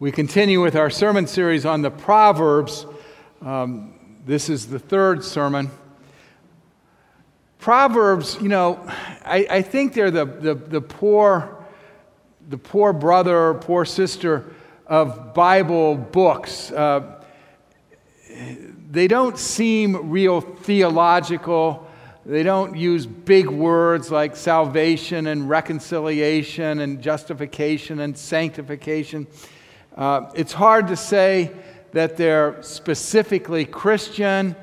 We continue with our sermon series on the Proverbs. Um, this is the third sermon. Proverbs, you know, I, I think they're the, the, the, poor, the poor brother or poor sister of Bible books. Uh, they don't seem real theological. They don't use big words like salvation and reconciliation and justification and sanctification. Uh, it's hard to say that they're specifically Christian,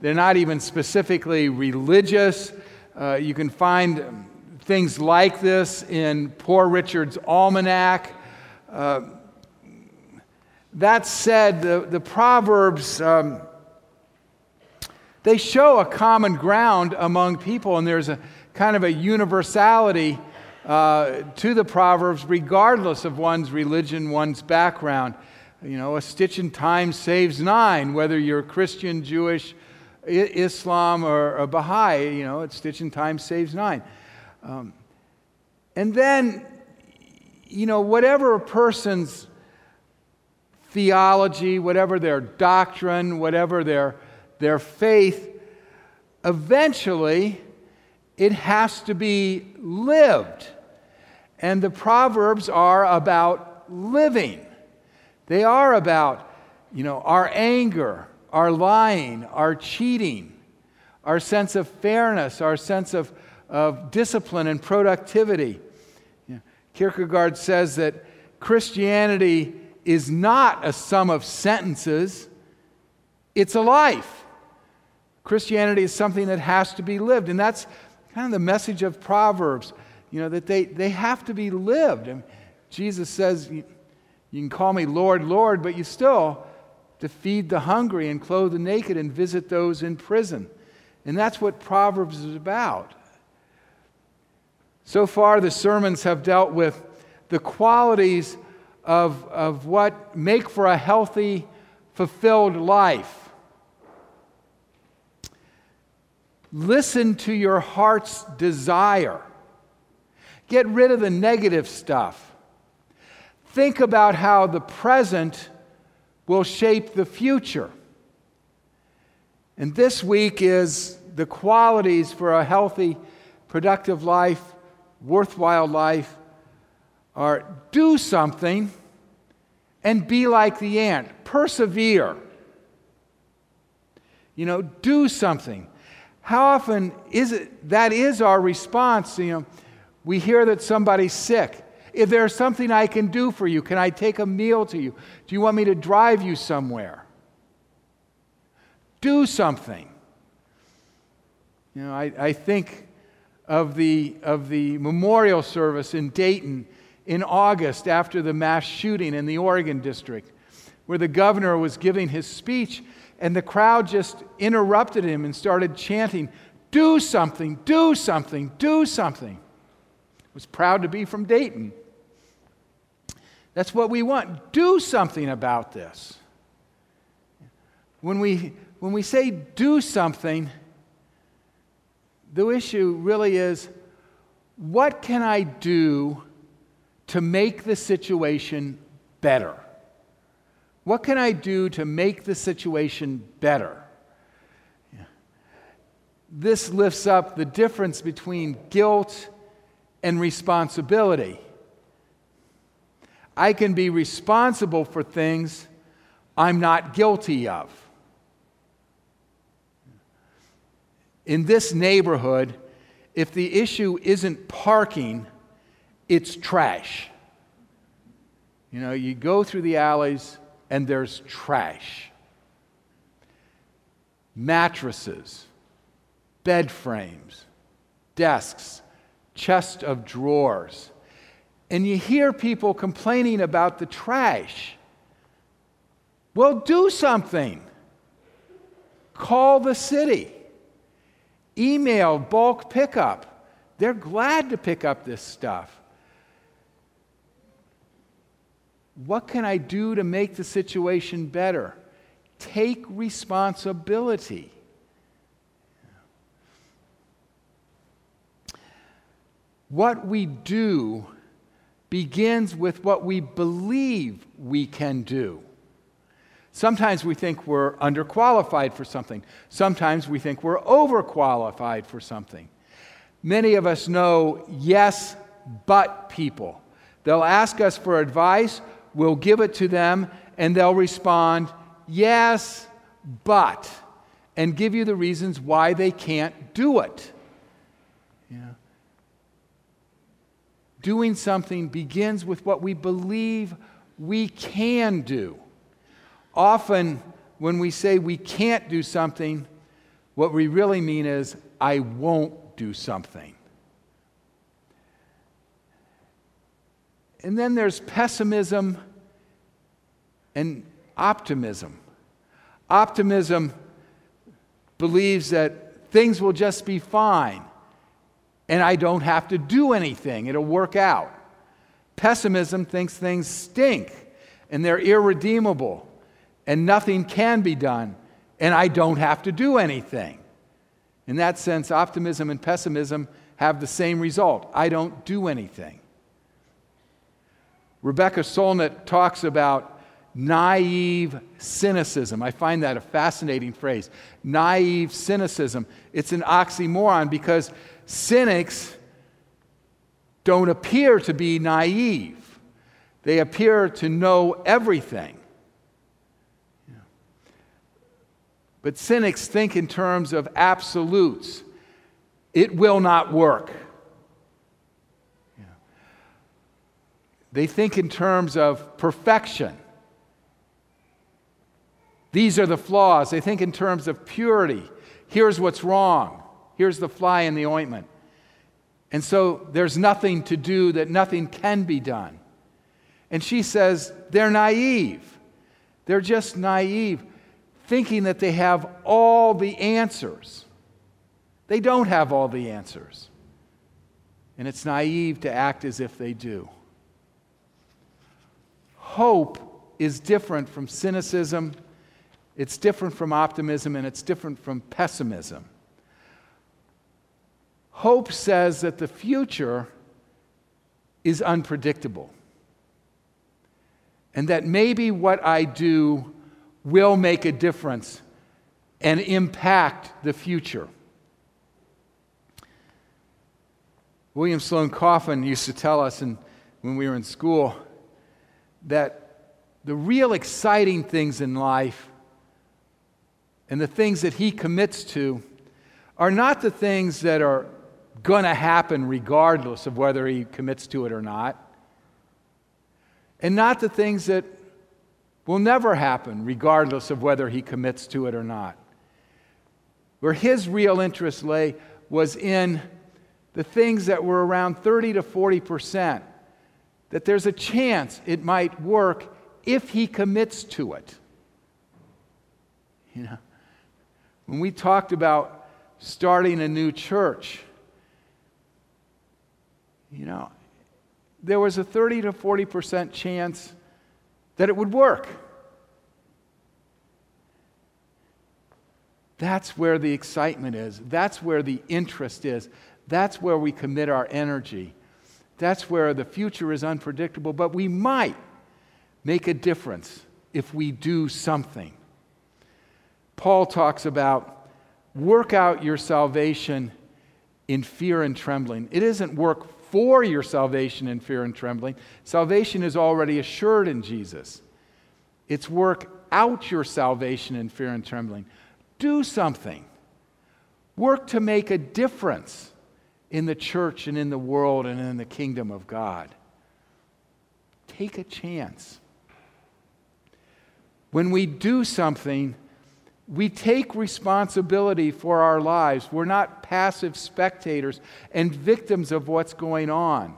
they're not even specifically religious. Uh, you can find things like this in Poor Richard's Almanac. Uh, that said, the, the Proverbs, um, they show a common ground among people, and there's a kind of a universality uh, to the Proverbs, regardless of one's religion, one's background. You know, a stitch in time saves nine, whether you're Christian, Jewish, Islam, or, or Baha'i, you know, a stitch in time saves nine. Um, and then, you know, whatever a person's theology, whatever their doctrine, whatever their, their faith, eventually it has to be lived. And the Proverbs are about living. They are about, you know, our anger, our lying, our cheating, our sense of fairness, our sense of, of discipline and productivity. Kierkegaard says that Christianity is not a sum of sentences, it's a life. Christianity is something that has to be lived. And that's kind of the message of Proverbs you know, that they, they have to be lived. And Jesus says, you, you can call me Lord, Lord, but you still to feed the hungry and clothe the naked and visit those in prison. And that's what Proverbs is about. So far, the sermons have dealt with the qualities of, of what make for a healthy, fulfilled life. Listen to your heart's desire. Get rid of the negative stuff. Think about how the present will shape the future. And this week is the qualities for a healthy, productive life, worthwhile life are do something and be like the ant. Persevere. You know, do something. How often is it that is our response, you know? We hear that somebody's sick. If there's something I can do for you, can I take a meal to you? Do you want me to drive you somewhere? Do something. You know, I, I think of the, of the memorial service in Dayton in August after the mass shooting in the Oregon district, where the governor was giving his speech, and the crowd just interrupted him and started chanting, Do something, do something, do something was proud to be from Dayton. That's what we want. Do something about this. When we, when we say do something, the issue really is what can I do to make the situation better? What can I do to make the situation better? This lifts up the difference between guilt and responsibility. I can be responsible for things I'm not guilty of. In this neighborhood, if the issue isn't parking, it's trash. You know, you go through the alleys and there's trash. Mattresses, bed frames, desks, chest of drawers. And you hear people complaining about the trash. Well, do something. Call the city. Email bulk pickup. They're glad to pick up this stuff. What can I do to make the situation better? Take responsibility. What we do begins with what we believe we can do. Sometimes we think we're underqualified for something. Sometimes we think we're overqualified for something. Many of us know yes, but people. They'll ask us for advice, we'll give it to them, and they'll respond, yes, but, and give you the reasons why they can't do it. Yeah. Doing something begins with what we believe we can do. Often, when we say we can't do something, what we really mean is, I won't do something. And then there's pessimism and optimism. Optimism believes that things will just be fine and I don't have to do anything, it'll work out. Pessimism thinks things stink and they're irredeemable and nothing can be done and I don't have to do anything. In that sense, optimism and pessimism have the same result I don't do anything. Rebecca Solnit talks about naive cynicism. I find that a fascinating phrase. Naive cynicism. It's an oxymoron because cynics don't appear to be naive, they appear to know everything. But cynics think in terms of absolutes. It will not work. They think in terms of perfection. These are the flaws. They think in terms of purity. Here's what's wrong. Here's the fly in the ointment. And so there's nothing to do that nothing can be done. And she says they're naive. They're just naive, thinking that they have all the answers. They don't have all the answers. And it's naive to act as if they do. Hope is different from cynicism, it's different from optimism, and it's different from pessimism. Hope says that the future is unpredictable and that maybe what I do will make a difference and impact the future. William Sloane Coffin used to tell us in, when we were in school that the real exciting things in life and the things that he commits to are not the things that are going to happen regardless of whether he commits to it or not, and not the things that will never happen regardless of whether he commits to it or not. Where his real interest lay was in the things that were around 30 to 40 percent that there's a chance it might work if he commits to it. You know, when we talked about starting a new church, you know, there was a 30 to 40% chance that it would work. That's where the excitement is. That's where the interest is. That's where we commit our energy. That's where the future is unpredictable, but we might make a difference if we do something. Paul talks about work out your salvation in fear and trembling. It isn't work for your salvation in fear and trembling. Salvation is already assured in Jesus. It's work out your salvation in fear and trembling. Do something. Work to make a difference in the church and in the world and in the kingdom of God. Take a chance. When we do something, we take responsibility for our lives. We're not passive spectators and victims of what's going on.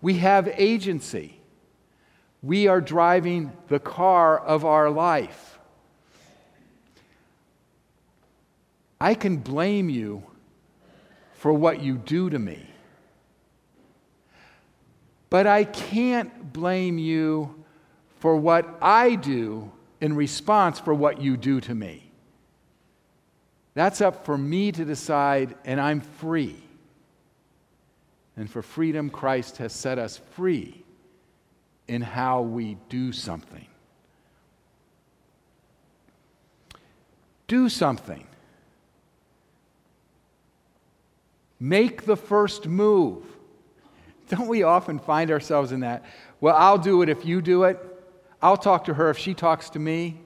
We have agency. We are driving the car of our life. I can blame you for what you do to me. But I can't blame you for what I do in response for what you do to me. That's up for me to decide, and I'm free. And for freedom, Christ has set us free in how we do something. Do something. Make the first move. Don't we often find ourselves in that? Well, I'll do it if you do it. I'll talk to her if she talks to me.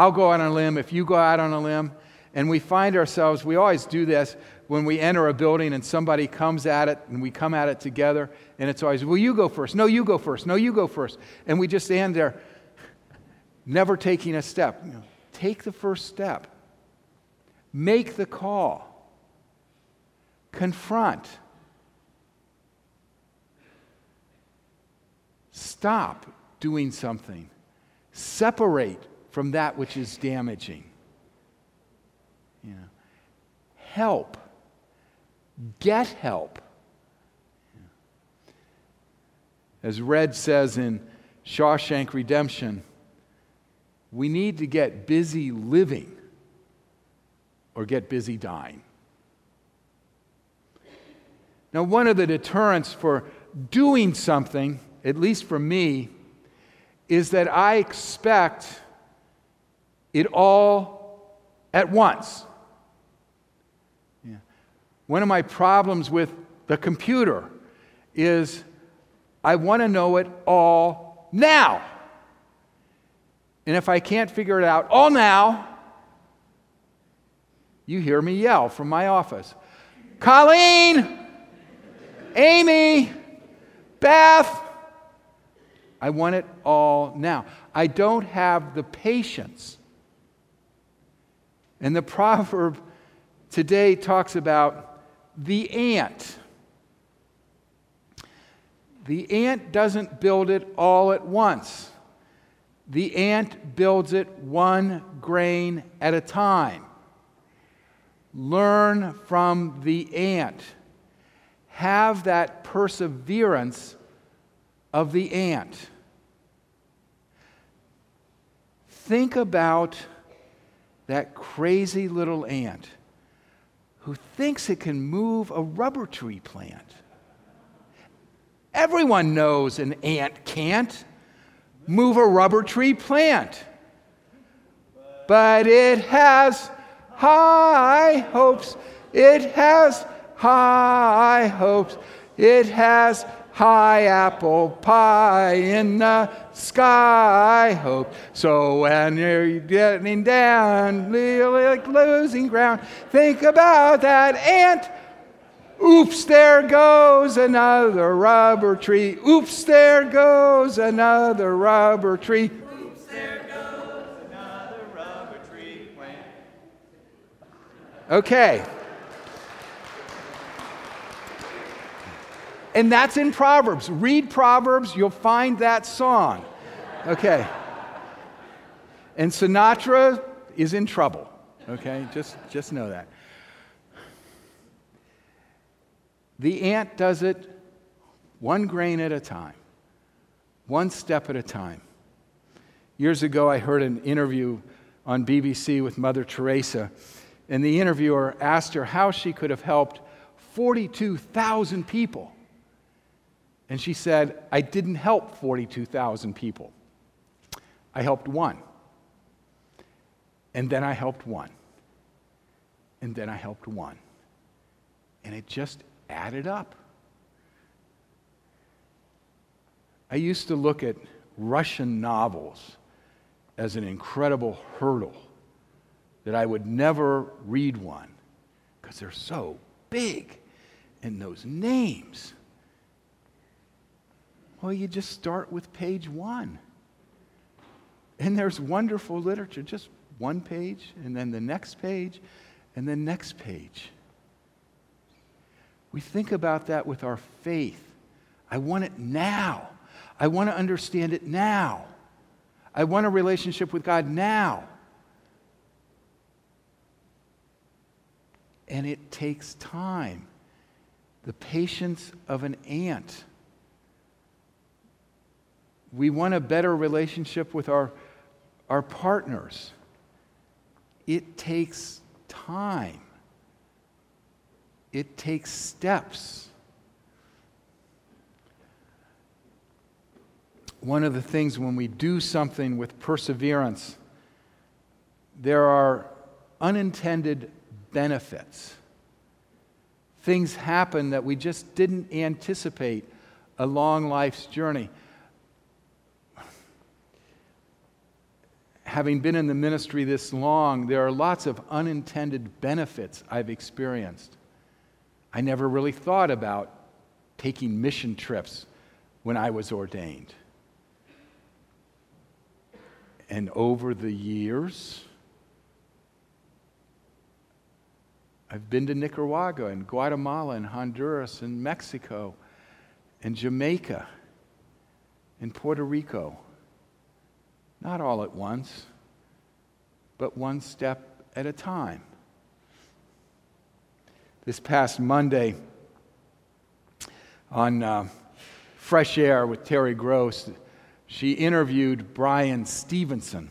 I'll go out on a limb if you go out on a limb. And we find ourselves, we always do this when we enter a building and somebody comes at it and we come at it together. And it's always, well, you go first. No, you go first. No, you go first. And we just stand there, never taking a step. You know, take the first step, make the call, confront. Stop doing something. Separate from that which is damaging. You know, help. Get help. As Red says in Shawshank Redemption, we need to get busy living or get busy dying. Now, one of the deterrents for doing something, at least for me, is that I expect it all at once. Yeah. One of my problems with the computer is I want to know it all now. And if I can't figure it out all now, you hear me yell from my office Colleen, Amy, Beth. I want it all now. I don't have the patience. And the proverb today talks about the ant. The ant doesn't build it all at once. The ant builds it one grain at a time. Learn from the ant. Have that perseverance of the ant. Think about that crazy little ant who thinks it can move a rubber tree plant. Everyone knows an ant can't move a rubber tree plant, but it has high hopes. It has high hopes. It has high apple pie in the sky I hope. So when you're getting down, like losing ground, think about that ant Oops, there goes another rubber tree. Oops, there goes another rubber tree. Oops, there goes another rubber tree. Okay. And that's in Proverbs. Read Proverbs, you'll find that song. Okay. And Sinatra is in trouble. Okay? Just, just know that. The ant does it one grain at a time, one step at a time. Years ago, I heard an interview on BBC with Mother Teresa, and the interviewer asked her how she could have helped 42,000 people. And she said, I didn't help 42,000 people. I helped one. And then I helped one. And then I helped one. And it just added up. I used to look at Russian novels as an incredible hurdle that I would never read one because they're so big and those names. Well, you just start with page one. And there's wonderful literature, just one page, and then the next page, and the next page. We think about that with our faith. I want it now. I want to understand it now. I want a relationship with God now. And it takes time. The patience of an ant. We want a better relationship with our, our partners. It takes time it takes steps. one of the things when we do something with perseverance, there are unintended benefits. Things happen that we just didn't anticipate along life's journey. Having been in the ministry this long, there are lots of unintended benefits I've experienced. I never really thought about taking mission trips when I was ordained. And over the years, I've been to Nicaragua and Guatemala and Honduras and Mexico and Jamaica and Puerto Rico. Not all at once, but one step at a time. This past Monday on uh, Fresh Air with Terry Gross, she interviewed Bryan Stevenson.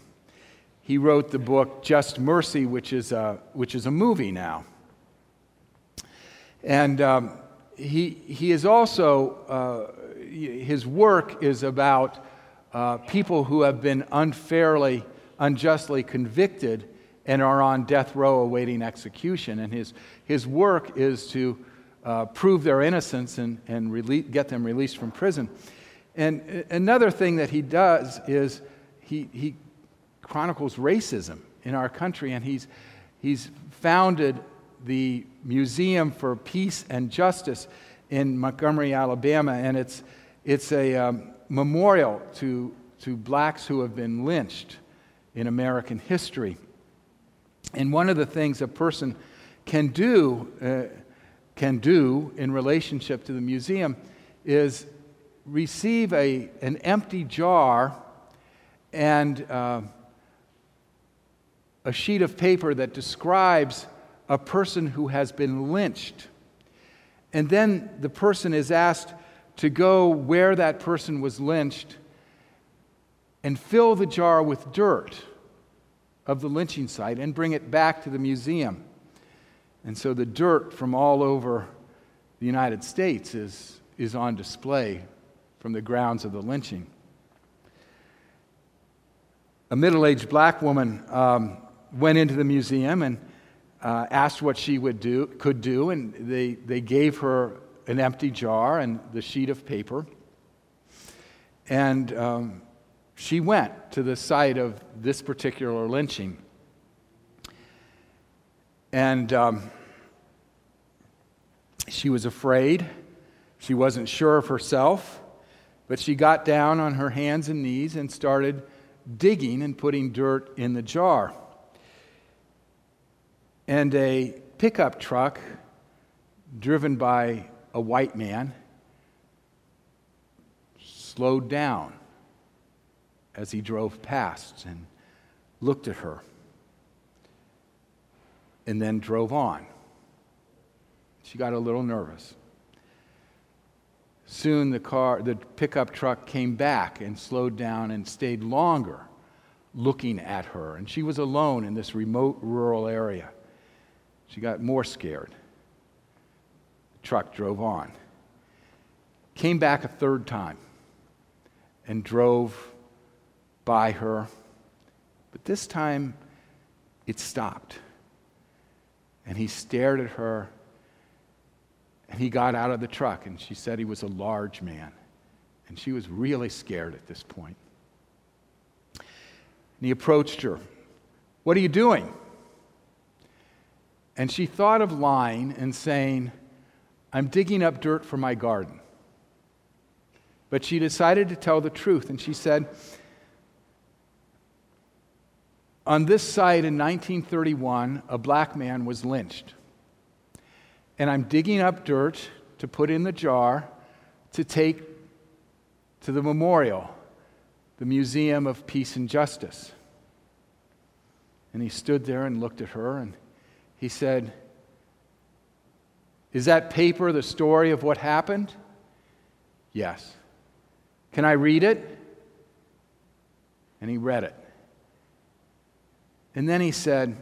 He wrote the book Just Mercy, which is a, which is a movie now. And um, he, he is also, uh, his work is about uh, people who have been unfairly, unjustly convicted and are on death row awaiting execution. And his, his work is to uh, prove their innocence and, and get them released from prison. And another thing that he does is he, he chronicles racism in our country, and he's, he's founded the Museum for Peace and Justice in Montgomery, Alabama, and it's, it's a um, memorial to, to blacks who have been lynched in American history. And one of the things a person can do, uh, can do in relationship to the museum is receive a, an empty jar and uh, a sheet of paper that describes a person who has been lynched. And then the person is asked to go where that person was lynched and fill the jar with dirt of the lynching site and bring it back to the museum. And so the dirt from all over the United States is, is on display from the grounds of the lynching. A middle aged black woman um, went into the museum and uh, asked what she would do, could do, and they, they gave her an empty jar and the sheet of paper. And um, she went to the site of this particular lynching. And um, she was afraid. She wasn't sure of herself. But she got down on her hands and knees and started digging and putting dirt in the jar and a pickup truck driven by a white man slowed down as he drove past and looked at her and then drove on. She got a little nervous. Soon the car, the pickup truck came back and slowed down and stayed longer looking at her. And she was alone in this remote rural area. She got more scared. Truck drove on. Came back a third time and drove by her. But this time it stopped. And he stared at her and he got out of the truck and she said he was a large man. And she was really scared at this point. And he approached her. What are you doing? And she thought of lying and saying, I'm digging up dirt for my garden. But she decided to tell the truth, and she said, On this site in 1931, a black man was lynched. And I'm digging up dirt to put in the jar to take to the memorial, the Museum of Peace and Justice. And he stood there and looked at her and he said, Is that paper the story of what happened? Yes. Can I read it? And he read it. And then he said,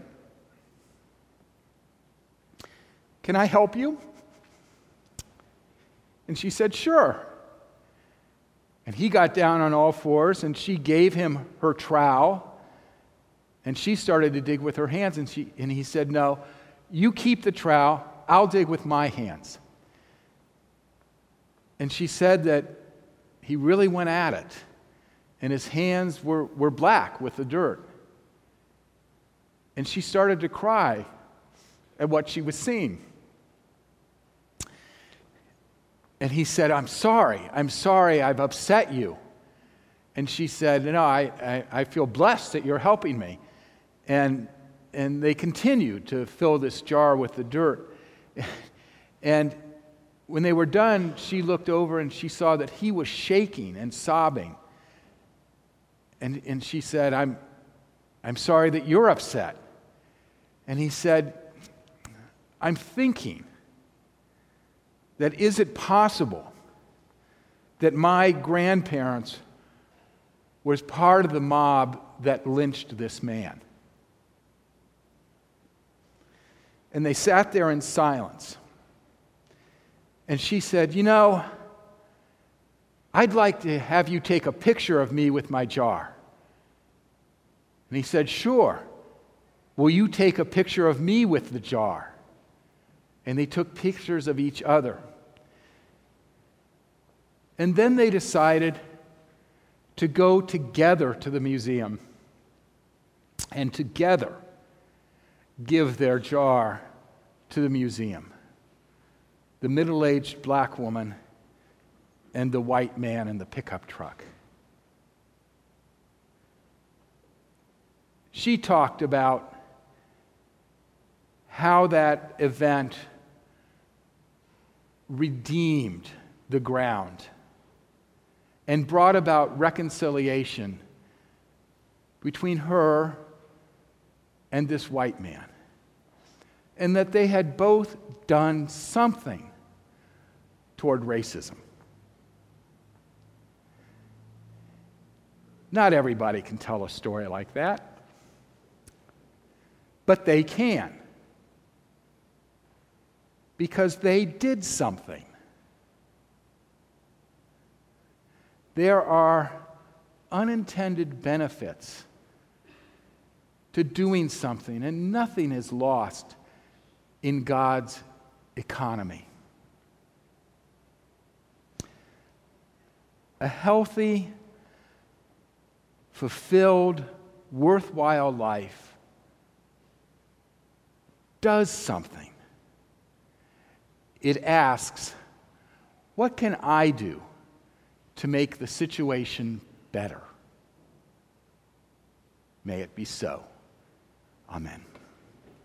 Can I help you? And she said, Sure. And he got down on all fours, and she gave him her trowel. And she started to dig with her hands, and, she, and he said, No, you keep the trowel, I'll dig with my hands. And she said that he really went at it, and his hands were, were black with the dirt. And she started to cry at what she was seeing. And he said, I'm sorry. I'm sorry I've upset you. And she said, No, I, I, I, feel blessed that you're helping me. And, and they continued to fill this jar with the dirt. And when they were done, she looked over and she saw that he was shaking and sobbing. And, and she said, I'm, I'm sorry that you're upset. And he said, I'm thinking that is it possible that my grandparents was part of the mob that lynched this man? And they sat there in silence. And she said, You know, I'd like to have you take a picture of me with my jar. And he said, Sure. Will you take a picture of me with the jar? And they took pictures of each other. And then they decided to go together to the museum and together give their jar to the museum. The middle aged black woman and the white man in the pickup truck. She talked about how that event redeemed the ground and brought about reconciliation between her and this white man. And that they had both done something toward racism. Not everybody can tell a story like that, but they can because they did something. there are unintended benefits to doing something, and nothing is lost in God's economy. A healthy, fulfilled, worthwhile life does something. It asks, What can I do to make the situation better. May it be so. Amen.